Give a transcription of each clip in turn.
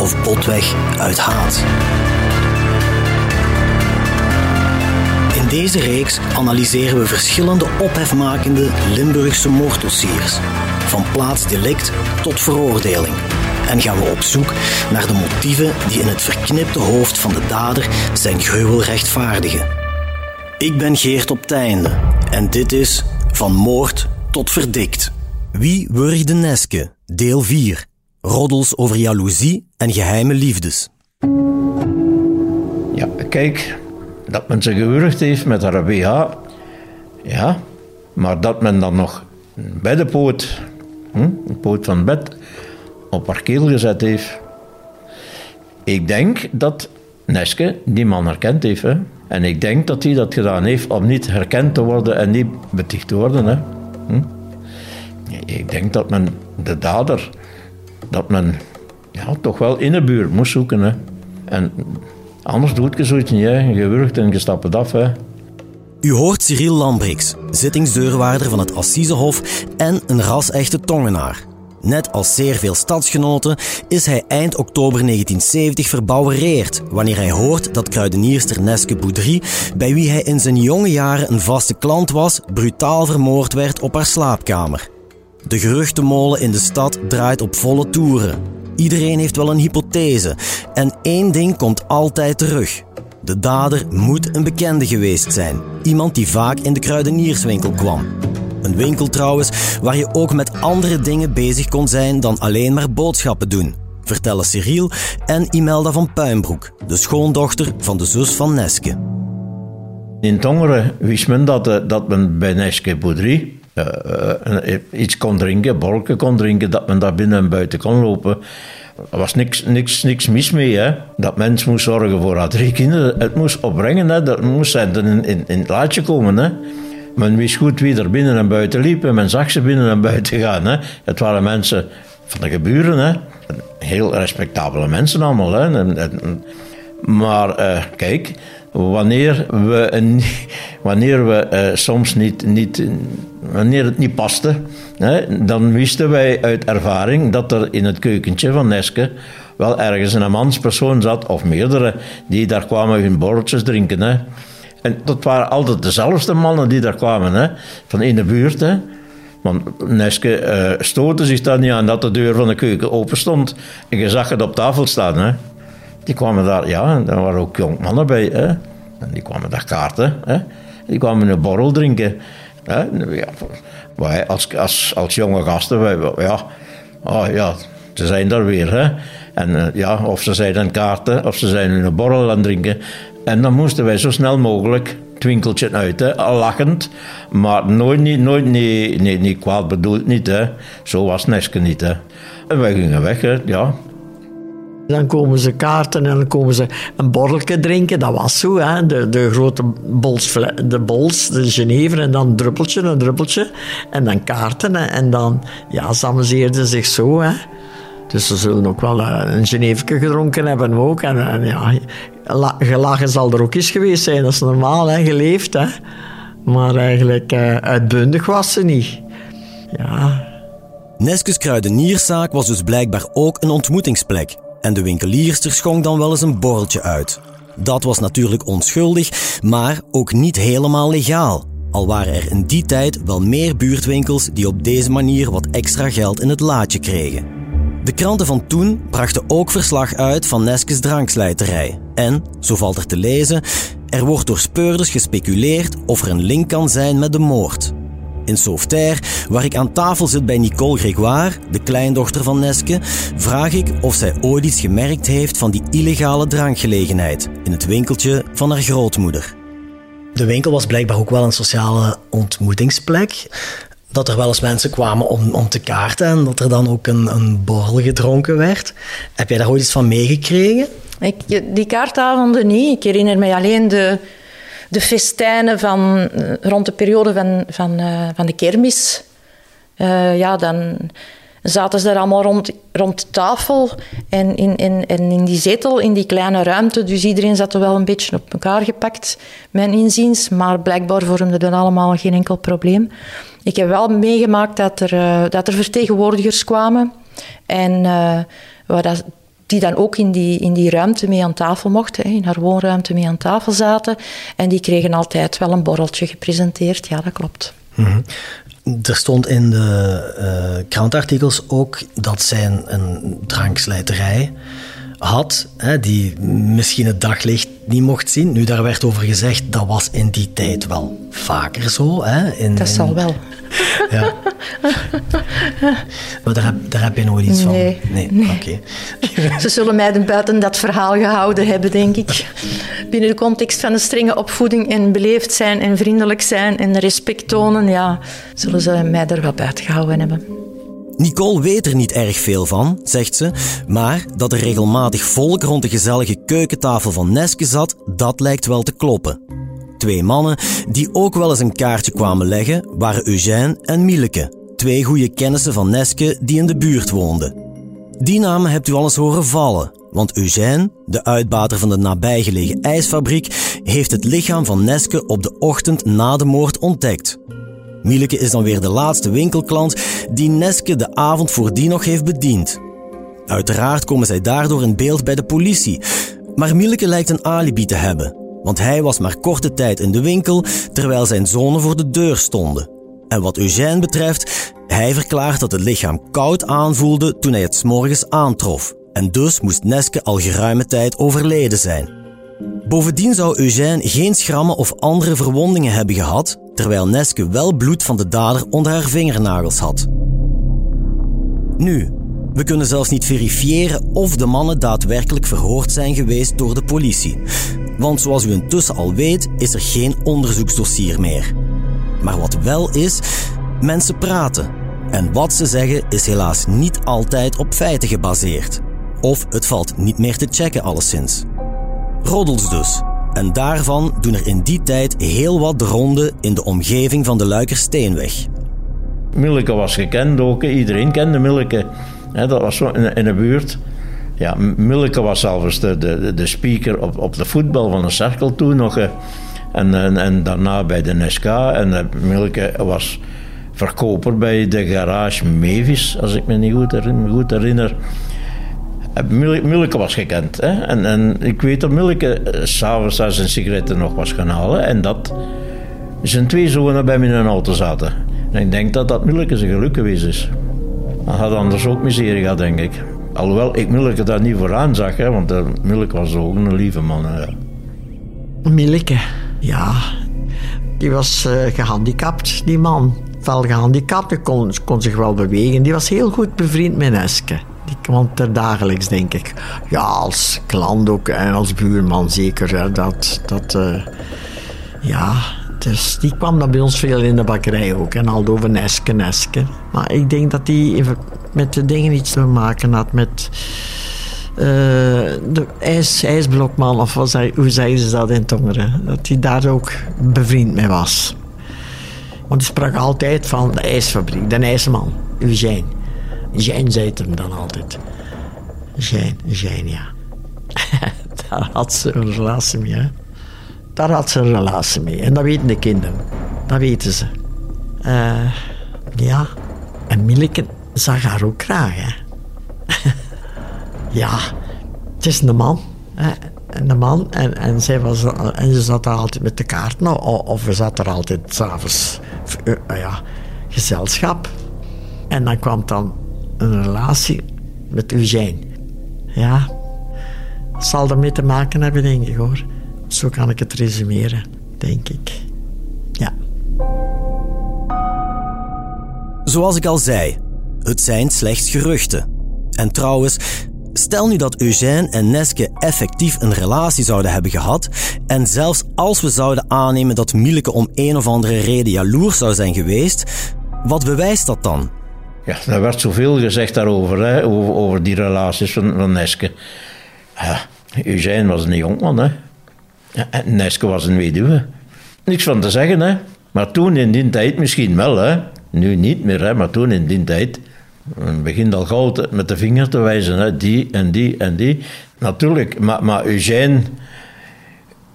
of botweg uit haat. In deze reeks analyseren we verschillende ophefmakende Limburgse moorddossiers, van plaatsdelict tot veroordeling. En gaan we op zoek naar de motieven die in het verknipte hoofd van de dader zijn gruwel rechtvaardigen. Ik ben Geert op Teinde en dit is Van Moord tot Verdikt. Wie wurgde Neske? Deel 4. Roddels over jaloezie en geheime liefdes. Ja, kijk, dat men ze gewurgd heeft met BH, ja, maar dat men dan nog bij de hm, de poot van bed, op haar keel gezet heeft. Ik denk dat Neske die man herkend heeft. En ik denk dat hij dat gedaan heeft om niet herkend te worden en niet beticht te worden. Hè. Hm? Ik denk dat men de dader, dat men ja, toch wel in de buurt moest zoeken. Hè. En anders doet je zoiets niet. Je wurgt en je stapt het af. Hè. U hoort Cyril Lambrix, zittingsdeurwaarder van het Assisehof en een ras-echte tongenaar. Net als zeer veel stadsgenoten is hij eind oktober 1970 verbouwereerd wanneer hij hoort dat kruidenierster Neske Boudry, bij wie hij in zijn jonge jaren een vaste klant was, brutaal vermoord werd op haar slaapkamer. De geruchtenmolen in de stad draait op volle toeren. Iedereen heeft wel een hypothese en één ding komt altijd terug. De dader moet een bekende geweest zijn. Iemand die vaak in de kruidenierswinkel kwam. Een winkel trouwens waar je ook met andere dingen bezig kon zijn dan alleen maar boodschappen doen. Vertellen Cyril en Imelda van Puinbroek, de schoondochter van de zus van Neske. In Tongeren wist men dat, eh, men bij Neske Boudry iets kon drinken, bolken kon drinken, dat men daar binnen en buiten kon lopen. Er was niks, niks, niks mis mee. Hè. Dat mens moest zorgen voor haar drie kinderen. Het moest opbrengen, hè. dat moest zijn in, in, in het laadje komen. Hè. Men wist goed wie er binnen en buiten liep en men zag ze binnen en buiten gaan. Hè. Het waren mensen van de geburen, hè. heel respectabele mensen allemaal. Hè. Maar uh, kijk, wanneer we, wanneer we soms niet, niet, wanneer het niet paste, hè, dan wisten wij uit ervaring dat er in het keukentje van Neske wel ergens een manspersoon zat, of meerdere, die daar kwamen hun borreltjes drinken. Hè. En dat waren altijd dezelfde mannen die daar kwamen, hè, van in de buurt. Hè. Want Neske uh, stootte zich dan niet aan dat de deur van de keuken open stond. En je zag het op tafel staan. Hè. Die kwamen daar, ja, daar waren ook jong mannen bij. Hè. En die kwamen daar kaarten. Hè. Die kwamen een borrel drinken. Wij als, als, als jonge gasten, wij, ja, oh, ja, ze zijn daar weer. Hè. En uh, ja, of ze zijn aan kaarten, of ze zijn een borrel aan het drinken. En dan moesten wij zo snel mogelijk het uit, hè, lachend, maar nooit, niet, nooit niet, niet, niet kwaad bedoeld, niet. Hè. Zo was Neske niet. Hè. En wij gingen weg, hè, ja. Dan komen ze kaarten en dan komen ze een borrelje drinken. Dat was zo, hè. De, de grote bols, de bols, de Genever en dan druppeltje, een druppeltje. En dan kaarten en dan, ja, ze amuseerden zich zo, hè. Dus ze zullen ook wel eh, een Geneveke gedronken hebben ook. En, en ja, gelachen zal er ook eens geweest zijn. Dat is normaal, hè, geleefd. Hè. Maar eigenlijk uh, uitbundig was ze niet. Ja. Neskes kruidenierszaak was dus blijkbaar ook een ontmoetingsplek. En de winkelierster schonk dan wel eens een borreltje uit. Dat was natuurlijk onschuldig, maar ook niet helemaal legaal. Al waren er in die tijd wel meer buurtwinkels die op deze manier wat extra geld in het laadje kregen. De kranten van toen brachten ook verslag uit van Neskes drankslijterij. En, zo valt er te lezen, er wordt door speurders gespeculeerd of er een link kan zijn met de moord. In Sauveterre, waar ik aan tafel zit bij Nicole Grégoire, de kleindochter van Neske, vraag ik of zij ooit iets gemerkt heeft van die illegale drankgelegenheid in het winkeltje van haar grootmoeder. De winkel was blijkbaar ook wel een sociale ontmoetingsplek. dat er wel eens mensen kwamen om, om te kaarten en dat er dan ook een, een borrel gedronken werd. Heb jij daar ooit iets van meegekregen? Ik, die kaartavonden niet. Ik herinner me alleen de, de festijnen van, rond de periode van, van, uh, van de kermis. Uh, ja, dan zaten ze daar allemaal rond, rond de tafel en in, in, in die zetel, in die kleine ruimte. Dus iedereen zat er wel een beetje op elkaar gepakt, mijn inziens. Maar blijkbaar vormde dat allemaal geen enkel probleem. Ik heb wel meegemaakt dat er, dat er vertegenwoordigers kwamen. En uh, waar dat, die dan ook in die, in die ruimte mee aan tafel mochten, in haar woonruimte mee aan tafel zaten. En die kregen altijd wel een borreltje gepresenteerd. Ja, dat klopt. Mm -hmm. Er stond in de uh, krantartikels ook dat zij een, een drankslijterij had, hè, die misschien het daglicht niet mocht zien. Nu, daar werd over gezegd, dat was in die tijd wel vaker zo. Hè, in, dat zal wel. Ja. maar daar heb, daar heb je nooit iets nee, van? Nee. nee. Oké. Okay. Ze zullen mij buiten dat verhaal gehouden hebben, denk ik. Binnen de context van een strenge opvoeding en beleefd zijn en vriendelijk zijn en respect tonen, ja, zullen ze mij er wel buiten gehouden hebben. Nicole weet er niet erg veel van, zegt ze, maar dat er regelmatig volk rond de gezellige keukentafel van Neske zat, dat lijkt wel te kloppen. Twee mannen die ook wel eens een kaartje kwamen leggen waren Eugène en Mieleke, twee goede kennissen van Neske die in de buurt woonden. Die namen hebt u al eens horen vallen, want Eugène, de uitbater van de nabijgelegen ijsfabriek, heeft het lichaam van Neske op de ochtend na de moord ontdekt. Mieleke is dan weer de laatste winkelklant die Neske de avond voordien nog heeft bediend. Uiteraard komen zij daardoor in beeld bij de politie, maar Mieleke lijkt een alibi te hebben, want hij was maar korte tijd in de winkel terwijl zijn zonen voor de deur stonden. En wat Eugène betreft, hij verklaart dat het lichaam koud aanvoelde toen hij het s'morgens aantrof. En dus moest Neske al geruime tijd overleden zijn. Bovendien zou Eugène geen schrammen of andere verwondingen hebben gehad, terwijl Neske wel bloed van de dader onder haar vingernagels had. Nu, we kunnen zelfs niet verifiëren of de mannen daadwerkelijk verhoord zijn geweest door de politie. Want zoals u intussen al weet, is er geen onderzoeksdossier meer. Maar wat wel is, mensen praten. En wat ze zeggen is helaas niet altijd op feiten gebaseerd. Of het valt niet meer te checken alleszins. Roddels dus. En daarvan doen er in die tijd heel wat de ronde in de omgeving van de Luikersteenweg. Milleke was gekend ook, iedereen kende Milleke. Dat was zo in, de buurt. Ja, Milleke was zelfs de, de, de speaker op, op de voetbal van de cirkel toen nog. En, en, en daarna bij de Nesca. En Milleke was verkoper bij de garage Mevis, als ik me niet goed herinner. Goed herinner. Milleke was gekend. Hè? En, en ik weet dat Milleke s'avonds daar zijn sigaretten nog was gaan halen. En dat zijn twee zonen bij me in een auto zaten. En ik denk dat dat Milleke zijn geluk geweest is. Hij had anders ook miserie gehad, denk ik. Alhoewel ik Milleke daar niet vooraan zag, hè, want Milleke was ook een lieve man. Hè. Milleke, ja. Die was uh, gehandicapt, die man. Wel gehandicapt, die kon, kon zich wel bewegen. Die was heel goed bevriend met Eske. Die kwam er dagelijks, denk ik. Ja, als klant ook en als buurman zeker. Hè. Dat, dat uh, ja, dus die kwam dan bij ons veel in de bakkerij ook. En al over Neske, Neske. Maar ik denk dat die met de dingen iets te maken had met... Uh, de ijs, ijsblokman, of wat zei, hoe zeiden ze dat in Tongeren? Dat hij daar ook bevriend mee was. Want hij sprak altijd van de ijsfabriek, de ijsman, Eugène. Eugène zei het hem dan altijd. Eugène, Eugène, ja. daar had ze een relatie mee. Daar had ze een relatie mee. En dat weten de kinderen. Dat weten ze. Uh, ja. En Milleke zag haar ook graag, ja. Het is een man. Hè. Een man. En, en, zij was, en ze zat daar altijd met de kaarten. Of we zat er altijd s'avonds. Uh, ja, gezelschap. En dan kwam dan een relatie met Eugène. Ja. Zal ermee te maken hebben, denk ik, hoor. Zo kan ik het resumeren, denk ik. Ja. Zoals ik al zei, het zijn slechts geruchten. En trouwens, stel nu dat Eugène en Neske effectief een relatie zouden hebben gehad, en zelfs als we zouden aannemen dat Mieleke om een of andere reden jaloers zou zijn geweest, Wat bewijst dat dan? Ja, er werd zoveel gezegd daarover, hè, over, over die relaties van, van Neske. Ja, Eugène was een jongman, hè. En Neske was een weduwe. Niks van te zeggen, hè. Maar toen in die tijd misschien wel, hè. Nu niet meer, hè, maar toen in die tijd. Men begint al gauw met de vinger te wijzen, hè. Die en die en die. Natuurlijk, maar, maar Eugène...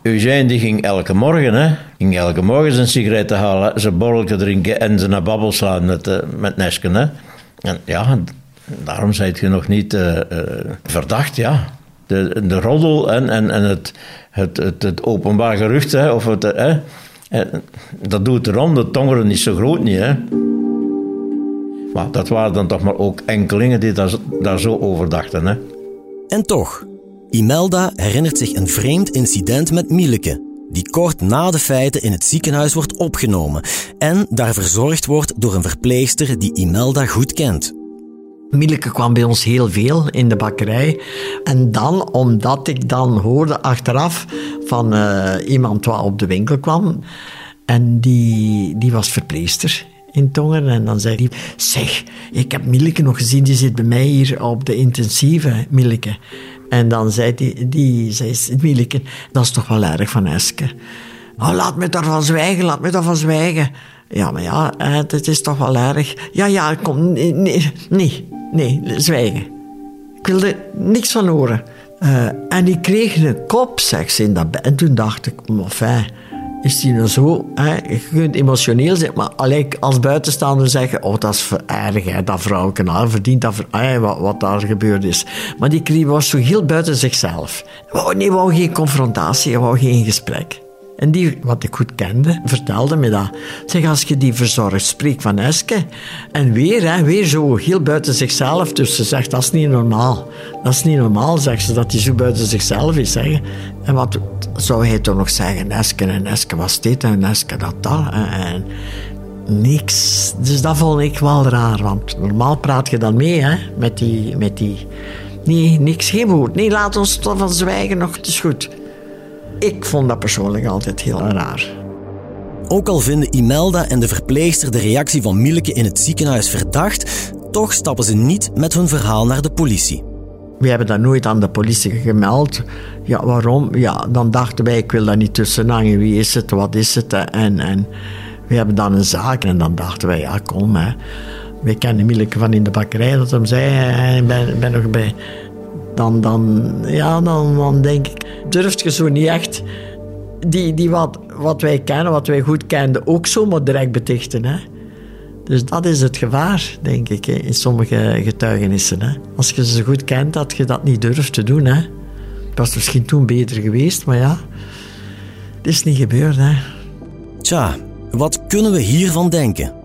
Eugène die ging elke morgen, hè. Ging elke morgen zijn sigaretten halen, zijn borreltje drinken en ze naar babbel slaan met, uh, met Nesken, hè. En ja, daarom zijt je nog niet uh, uh, verdacht, ja. De, de roddel en, en, en het, het, het, het openbaar gerucht, hè, of het, hè, dat doet erom, de tongeren niet zo groot niet, hè. Maar dat waren dan toch maar ook enkelingen die daar, daar zo over dachten, hè. En toch, Imelda herinnert zich een vreemd incident met Mieleke, die kort na de feiten in het ziekenhuis wordt opgenomen en daar verzorgd wordt door een verpleegster die Imelda goed kent. Mieleke kwam bij ons heel veel in de bakkerij. En dan, omdat ik dan hoorde achteraf van uh, iemand wat op de winkel kwam. En die, die was verpleegster in Tongen. En dan zei hij, zeg, ik heb Mieleke nog gezien, die zit bij mij hier op de intensieve, Mieleke. En dan zei die, die zei Mieleke, dat is toch wel erg van Eske. Oh, laat me daarvan zwijgen, laat me daarvan zwijgen. Ja, maar ja, het is toch wel erg. Ja, ja, kom, nee, nee, zwijgen. Ik wilde niks van horen. Uh, en ik kreeg een kop, ze in dat. En toen dacht ik, enfin, is die nou zo? Je kunt emotioneel zijn, maar alleen als buitenstaander zeggen: Oh, dat is erg, dat vrouwke, nou, verdient dat, wat, wat daar gebeurd is. Maar die was zo heel buiten zichzelf. Wou, nee, wou geen confrontatie, wou geen gesprek. En die, wat ik goed kende, vertelde me dat. Zeg, als je die verzorgt, spreek van Eske. En weer, hè, weer zo heel buiten zichzelf. Dus ze zegt, dat is niet normaal. Dat is niet normaal, zegt ze, dat hij zo buiten zichzelf is. Zeg. En wat zou hij toch nog zeggen? Eske en Eske was dit en Eske dat dat. En, niks. Dus dat vond ik wel raar. Want normaal praat je dan mee, hè, met die... Met die Nee, niks, geen woord. Nee, laat ons toch van zwijgen nog, het is goed. Ik vond dat persoonlijk altijd heel raar. Ook al vinden Imelda en de verpleegster de reactie van Mielke in het ziekenhuis verdacht, toch stappen ze niet met hun verhaal naar de politie. We hebben dat nooit aan de politie gemeld. Ja, waarom? Ja, dan dachten wij, ik wil daar niet tussen hangen. Wie is het? Wat is het? En, en we hebben dan een zaak en dan dachten wij, ja, kom. Hè. We kennen Mielke van in de bakkerij dat hem zei, ik ben, ben nog bij dan, dan, ja, dan, dan denk ik, durft je zo niet echt die, die wat, wat wij kennen, wat wij goed kenden, ook zomaar direct betichten. Hè? Dus dat is het gevaar, denk ik, in sommige getuigenissen. Hè? Als je ze goed kent, dat je dat niet durft te doen. Hè? Het was misschien toen beter geweest, maar ja, het is niet gebeurd. Hè? Tja, wat kunnen we hiervan denken?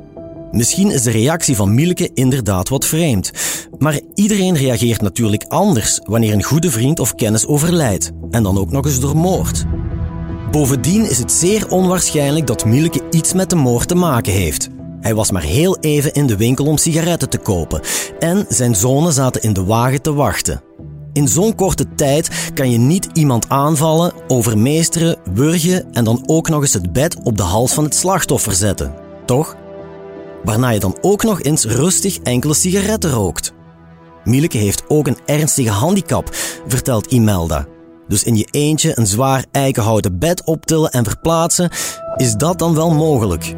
Misschien is de reactie van Mielke inderdaad wat vreemd. Maar iedereen reageert natuurlijk anders wanneer een goede vriend of kennis overlijdt. En dan ook nog eens door moord. Bovendien is het zeer onwaarschijnlijk dat Mielke iets met de moord te maken heeft. Hij was maar heel even in de winkel om sigaretten te kopen. En zijn zonen zaten in de wagen te wachten. In zo'n korte tijd kan je niet iemand aanvallen, overmeesteren, wurgen en dan ook nog eens het bed op de hals van het slachtoffer zetten. Toch? Waarna je dan ook nog eens rustig enkele sigaretten rookt. Mieleke heeft ook een ernstige handicap, vertelt Imelda. Dus in je eentje een zwaar eikenhouten bed optillen en verplaatsen, is dat dan wel mogelijk?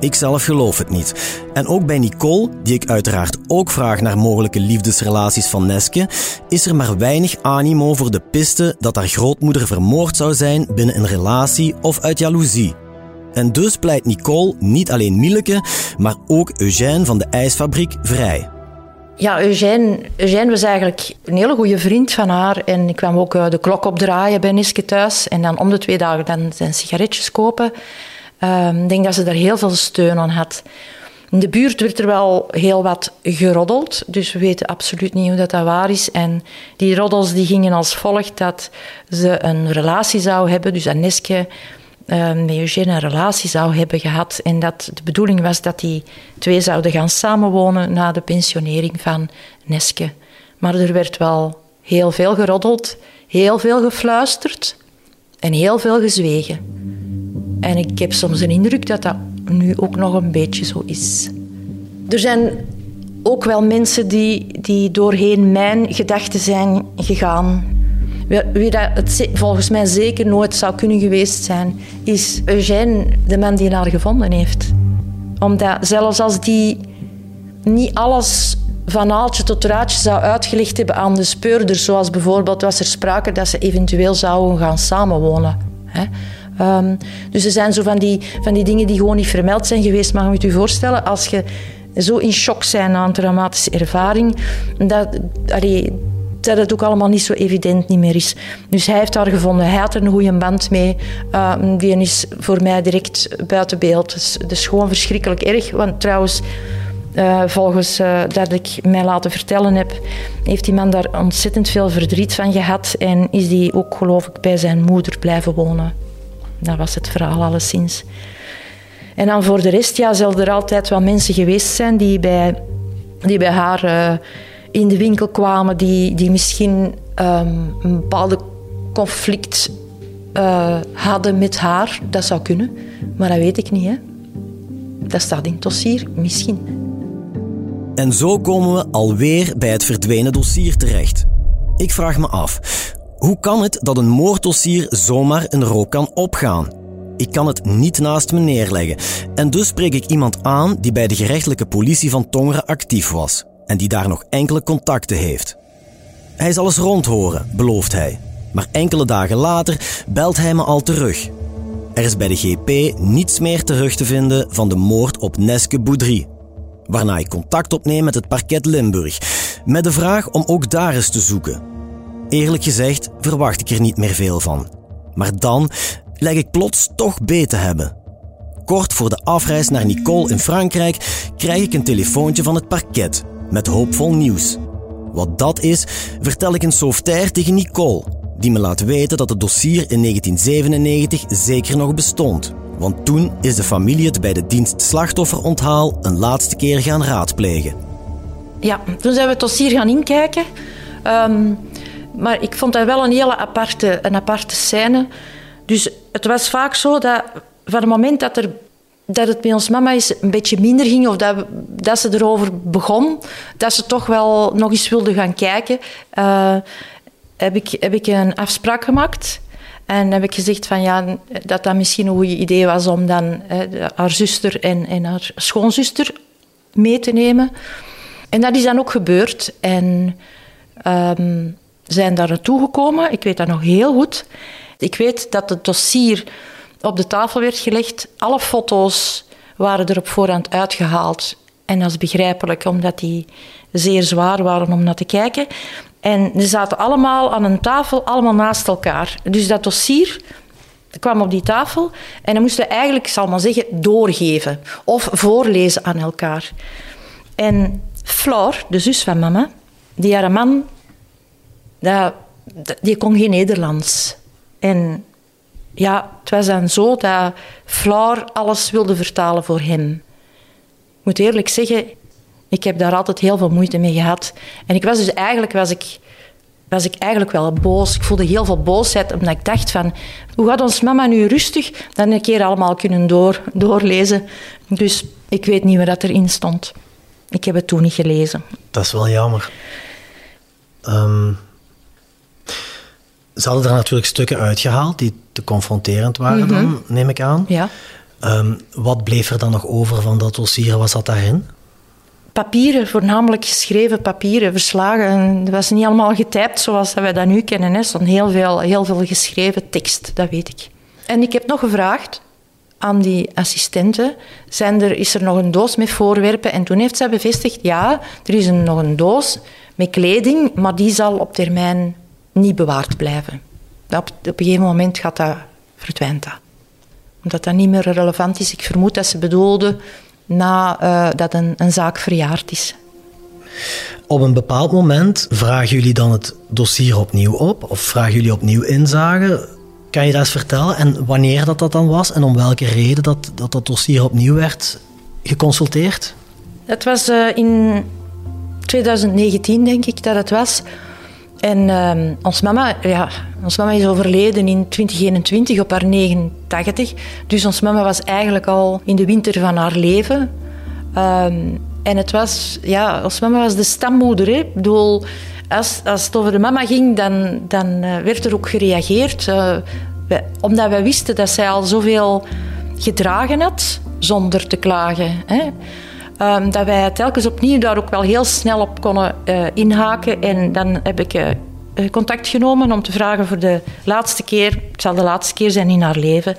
Ik zelf geloof het niet. En ook bij Nicole, die ik uiteraard ook vraag naar mogelijke liefdesrelaties van Neske, is er maar weinig animo voor de piste dat haar grootmoeder vermoord zou zijn binnen een relatie of uit jaloezie. En dus pleit Nicole niet alleen Mieleke, maar ook Eugène van de ijsfabriek vrij. Ja, Eugène, Eugène was eigenlijk een hele goede vriend van haar. En ik kwam ook eh, de klok opdraaien bij Niske thuis. En dan om de twee dagen dan zijn sigaretjes kopen. Ehm, ik denk dat ze daar heel veel steun aan had. In de buurt werd er wel heel wat geroddeld, dus we weten absoluut niet hoe dat, dat waar is. En die roddels die gingen als volgt dat ze een relatie zou hebben, dus Neske uh, met Eugène een relatie zou hebben gehad. En dat de bedoeling was dat die twee zouden gaan samenwonen na de pensionering van Neske. Maar er werd wel heel veel geroddeld, heel veel gefluisterd en heel veel gezwegen. En ik heb soms een indruk dat dat nu ook nog een beetje zo is. Er zijn ook wel mensen die, die doorheen mijn gedachten zijn gegaan. Wie dat het volgens mij zeker nooit zou kunnen geweest zijn, is Eugène, de man die haar gevonden heeft. Omdat zelfs als die niet alles van aaltje tot raadje zou uitgelegd hebben aan de speurders, zoals bijvoorbeeld was er sprake dat ze eventueel zouden gaan samenwonen. Hè. Um, dus er zijn zo van die, van die dingen die gewoon niet vermeld zijn geweest. Maar moet je voorstellen, als je zo in shock bent na een traumatische ervaring, dat, allee, dat het ook allemaal niet zo evident niet meer is. Dus hij heeft haar gevonden. Hij had een goede band mee. Uh, die is voor mij direct buiten beeld. Dus, gewoon verschrikkelijk erg. Want trouwens, uh, volgens uh, dat ik mij laten vertellen heb, heeft die man daar ontzettend veel verdriet van gehad. En is die ook, geloof ik, bij zijn moeder blijven wonen. Dat was het verhaal alleszins. En dan voor de rest, ja, zullen er altijd wel mensen geweest zijn die bij, die bij haar in de winkel kwamen, die, die misschien um, een bepaalde conflict uh, hadden met haar. Dat zou kunnen, maar dat weet ik niet. Hè. Dat staat in het dossier, misschien. En zo komen we alweer bij het verdwenen dossier terecht. Ik vraag me af, hoe kan het dat een moorddossier zomaar een rook kan opgaan? Ik kan het niet naast me neerleggen. En dus spreek ik iemand aan die bij de gerechtelijke politie van Tongeren actief was en die daar nog enkele contacten heeft. Hij zal eens rondhoren, belooft hij. Maar enkele dagen later belt hij me al terug. Er is bij de GP niets meer terug te vinden van de moord op Neske Boudry. Waarna ik contact opneem met het parket Limburg, met de vraag om ook daar eens te zoeken. Eerlijk gezegd verwacht ik er niet meer veel van. Maar dan leg ik plots toch beter hebben. Kort voor de afreis naar Nicole in Frankrijk krijg ik een telefoontje van het parket met hoopvol nieuws. Wat dat is, vertel ik in sauveterre tegen Nicole, die me laat weten dat het dossier in 1997 zeker nog bestond. Want toen is de familie het bij de dienst slachtofferonthaal een laatste keer gaan raadplegen. Ja, toen zijn we het dossier gaan inkijken. Um, maar ik vond dat wel een hele aparte, een aparte scène. Dus het was vaak zo dat van het moment dat, er, dat het bij ons mama is een beetje minder ging, of dat, dat ze erover begon, dat ze toch wel nog eens wilde gaan kijken, uh, heb, ik, heb ik een afspraak gemaakt. En heb ik gezegd van, ja, dat dat misschien een goed idee was om dan haar zuster en, en haar schoonzuster mee te nemen. En dat is dan ook gebeurd. En um, zijn daar naartoe gekomen. Ik weet dat nog heel goed. Ik weet dat het dossier op de tafel werd gelegd. Alle foto's waren er op voorhand uitgehaald. En dat is begrijpelijk, omdat die zeer zwaar waren om naar te kijken. En ze zaten allemaal aan een tafel, allemaal naast elkaar. Dus dat dossier kwam op die tafel en dan moesten eigenlijk, zal maar zeggen, doorgeven of voorlezen aan elkaar. En Floor, de zus van mama, die haar man die kon geen Nederlands. En ja, het was dan zo dat Floor alles wilde vertalen voor hem. Ik moet eerlijk zeggen, ik heb daar altijd heel veel moeite mee gehad. En ik was dus eigenlijk was ik, was ik eigenlijk wel boos. Ik voelde heel veel boosheid, omdat ik dacht van... Hoe gaat ons mama nu rustig dan een keer allemaal kunnen door, doorlezen? Dus ik weet niet wat erin stond. Ik heb het toen niet gelezen. Dat is wel jammer. Um, ze hadden er natuurlijk stukken uitgehaald die te confronterend waren dan, mhm. neem ik aan. Ja. Um, wat bleef er dan nog over van dat dossier? Was dat daarin? Papieren, voornamelijk geschreven papieren, verslagen. Het was niet allemaal getypt zoals wij dat nu kennen. Er stond heel veel, heel veel geschreven tekst, dat weet ik. En ik heb nog gevraagd aan die assistenten, zijn er, is er nog een doos met voorwerpen? En toen heeft zij bevestigd, ja, er is een, nog een doos met kleding, maar die zal op termijn niet bewaard blijven. Op, op een gegeven moment gaat dat, verdwijnt dat. Omdat dat niet meer relevant is. Ik vermoed dat ze bedoelden nadat uh, een, een zaak verjaard is. Op een bepaald moment vragen jullie dan het dossier opnieuw op? Of vragen jullie opnieuw inzage? Kan je dat eens vertellen? En wanneer dat, dat dan was? En om welke reden dat dat, dat dossier opnieuw werd geconsulteerd? Het was uh, in 2019, denk ik dat het was. En uh, ons, mama, ja, ons mama is overleden in 2021 op haar 89. Dus ons mama was eigenlijk al in de winter van haar leven. Um, En het was, ja, ons mama was de stammoeder. Hè. Ik bedoel, als, als het over de mama ging, dan, dan eh, werd er ook gereageerd. Wij, omdat wij wisten dat zij al zoveel gedragen had, zonder te klagen. Hè. Um, dat wij telkens opnieuw daar ook wel heel snel op konden uh, inhaken. En dan heb ik uh, contact genomen om te vragen voor de laatste keer. Het zal de laatste keer zijn in haar leven.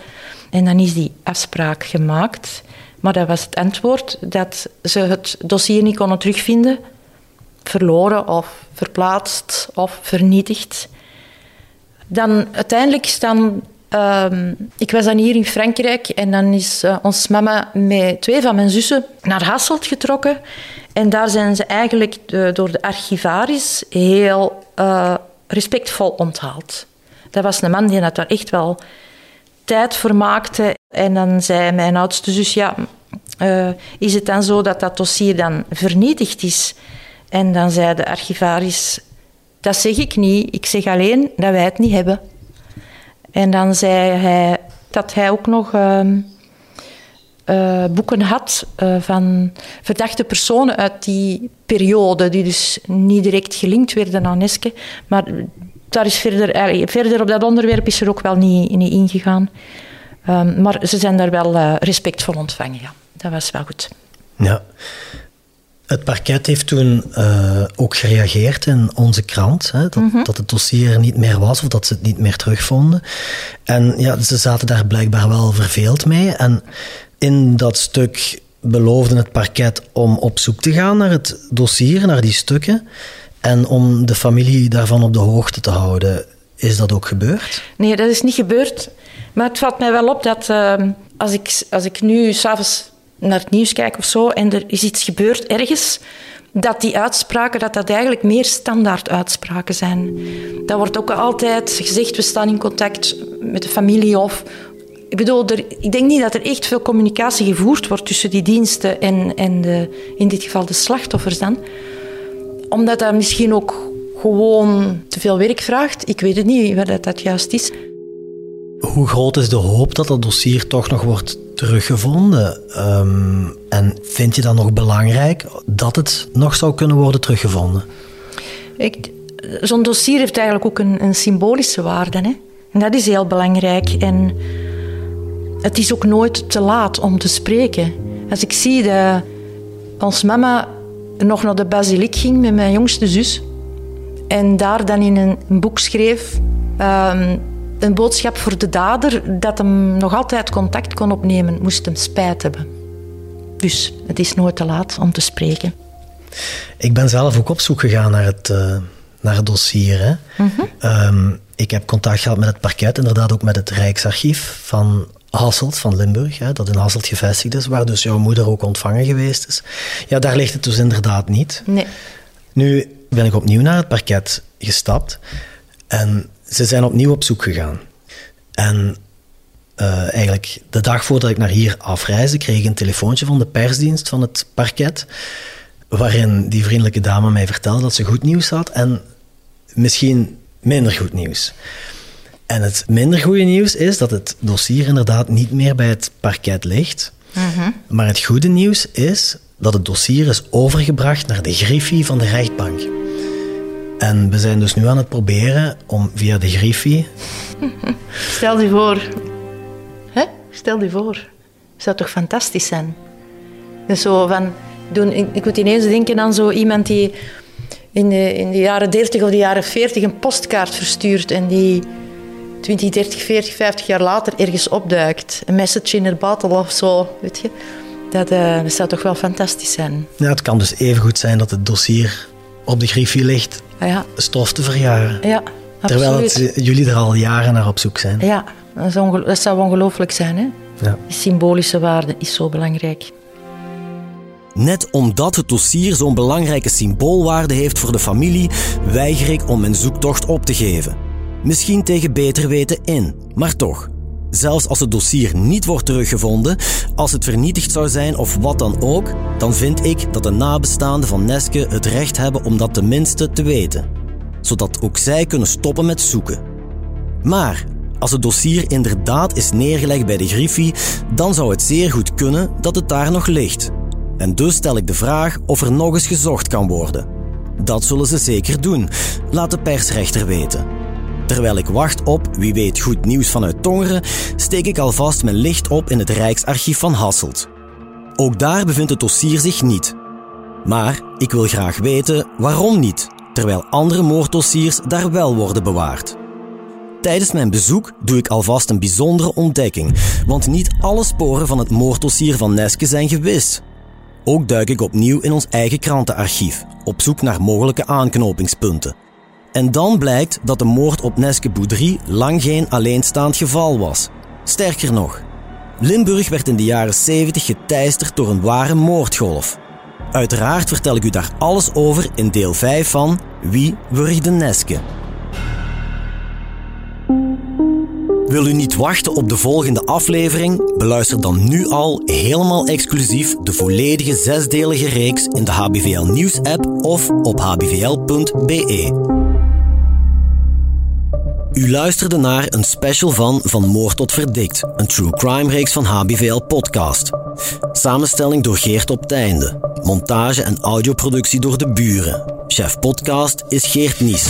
En dan is die afspraak gemaakt. Maar dat was het antwoord dat ze het dossier niet konden terugvinden. Verloren of verplaatst of vernietigd. Dan uiteindelijk staan Uh, ik was dan hier in Frankrijk en dan is uh, ons mama met twee van mijn zussen naar Hasselt getrokken. En daar zijn ze eigenlijk de, door de archivaris heel uh, respectvol onthaald. Dat was een man die dat daar echt wel tijd voor maakte. En dan zei mijn oudste zus, ja, is het dan zo dat dat dossier dan vernietigd is? En dan zei de archivaris, dat zeg ik niet. Ik zeg alleen dat wij het niet hebben. En dan zei hij dat hij ook nog uh, uh, boeken had uh, van verdachte personen uit die periode, die dus niet direct gelinkt werden aan Neske. Maar daar is verder, eh, verder op dat onderwerp is er ook wel niet, ingegaan. Um, maar ze zijn daar wel respectvol ontvangen, ja. Dat was wel goed. Ja. Het parket heeft toen uh, ook gereageerd in onze krant, hè, dat, mm -hmm. dat, het dossier niet meer was of dat ze het niet meer terugvonden. En ja, ze zaten daar blijkbaar wel verveeld mee. En in dat stuk beloofde het parket om op zoek te gaan naar het dossier, naar die stukken, en om de familie daarvan op de hoogte te houden. Is dat ook gebeurd? Nee, dat is niet gebeurd. Maar het valt mij wel op dat uh, als, ik, als ik nu s'avonds naar het nieuws kijk of zo en er is iets gebeurd ergens, dat die uitspraken, dat dat eigenlijk meer standaard uitspraken zijn. Dat wordt ook altijd gezegd, we staan in contact met de familie of... Ik bedoel, er, ik denk niet dat er echt veel communicatie gevoerd wordt tussen die diensten en, en de, in dit geval de slachtoffers dan. Omdat dat misschien ook gewoon te veel werk vraagt. Ik weet het niet wat dat, dat juist is. Hoe groot is de hoop dat dat dossier toch nog wordt teruggevonden? Um, en vind je dat nog belangrijk dat het nog zou kunnen worden teruggevonden? Zo'n dossier heeft eigenlijk ook een, een symbolische waarde. Hè? En dat is heel belangrijk. En het is ook nooit te laat om te spreken. Als ik zie dat ons mama nog naar de basiliek ging met mijn jongste zus en daar dan in een, boek schreef. Um, een boodschap voor de dader dat hem nog altijd contact kon opnemen, moest hem spijt hebben. Dus het is nooit te laat om te spreken. Ik ben zelf ook op zoek gegaan naar het, uh, naar het dossier. Hè. Mm -hmm. um, ik heb contact gehad met het parket, inderdaad ook met het Rijksarchief van Hasselt, van Limburg, hè, dat in Hasselt gevestigd is, waar dus jouw moeder ook ontvangen geweest is. Ja, daar ligt het dus inderdaad niet. Nee. Nu ben ik opnieuw naar het parket gestapt en ze zijn opnieuw op zoek gegaan. En uh, eigenlijk de dag voordat ik naar hier afreisde, kreeg ik een telefoontje van de persdienst van het parket, waarin die vriendelijke dame mij vertelde dat ze goed nieuws had en misschien minder goed nieuws. En het minder goede nieuws is dat het dossier inderdaad niet meer bij het parket ligt. Mm -hmm. Maar het goede nieuws is dat het dossier is overgebracht naar de griffie van de rechtbank. En we zijn dus nu aan het proberen om via de Griffie... Stel je voor. Hè? Stel je voor. Zou toch fantastisch zijn? Dus zo van... Doen, ik moet ineens denken aan zo iemand die in de, in de jaren 30 of de jaren 40 een postkaart verstuurt en die 20, 30, 40, 50 jaar later ergens opduikt. Een message in het bottle of zo, weet je. Dat, uh, dat zou toch wel fantastisch zijn. Ja, het kan dus even goed zijn dat het dossier op de griffie ligt ja. stof te verjaren. Ja, Terwijl het, jullie er al jaren naar op zoek zijn. Ja, dat, dat zou ongelooflijk zijn. Hè? Ja. Die symbolische waarde is zo belangrijk. Net omdat het dossier zo'n belangrijke symboolwaarde heeft voor de familie, weiger ik om mijn zoektocht op te geven. Misschien tegen beter weten in, maar toch. Zelfs als het dossier niet wordt teruggevonden, als het vernietigd zou zijn of wat dan ook, dan vind ik dat de nabestaanden van Neske het recht hebben om dat tenminste te weten, zodat ook zij kunnen stoppen met zoeken. Maar als het dossier inderdaad is neergelegd bij de Griffie, dan zou het zeer goed kunnen dat het daar nog ligt. En dus stel ik de vraag of er nog eens gezocht kan worden. Dat zullen ze zeker doen, laat de persrechter weten. Terwijl ik wacht op wie weet goed nieuws vanuit Tongeren, steek ik alvast mijn licht op in het Rijksarchief van Hasselt. Ook daar bevindt het dossier zich niet. Maar ik wil graag weten waarom niet, terwijl andere moorddossiers daar wel worden bewaard. Tijdens mijn bezoek doe ik alvast een bijzondere ontdekking, want niet alle sporen van het moorddossier van Neske zijn gewis. Ook duik ik opnieuw in ons eigen krantenarchief, op zoek naar mogelijke aanknopingspunten. En dan blijkt dat de moord op Neske Boudry lang geen alleenstaand geval was. Sterker nog, Limburg werd in de jaren 70 geteisterd door een ware moordgolf. Uiteraard vertel ik u daar alles over in deel 5 van Wie wurgde Neske? Wil u niet wachten op de volgende aflevering? Beluister dan nu al helemaal exclusief de volledige zesdelige reeks in de HBVL Nieuws app of op hbvl.be. U luisterde naar een special van Van Moord tot Verdikt, een true crime reeks van HBVL Podcast. Samenstelling door Geert op Teinde. Montage en audioproductie door de buren. Chef podcast is Geert Nies.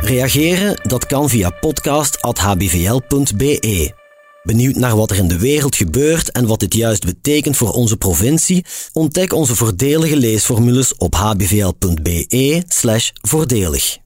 Reageren, dat kan via podcast.hbvl.be. Benieuwd naar wat er in de wereld gebeurt en wat dit juist betekent voor onze provincie? Ontdek onze voordelige leesformules op hbvl.be/voordelig.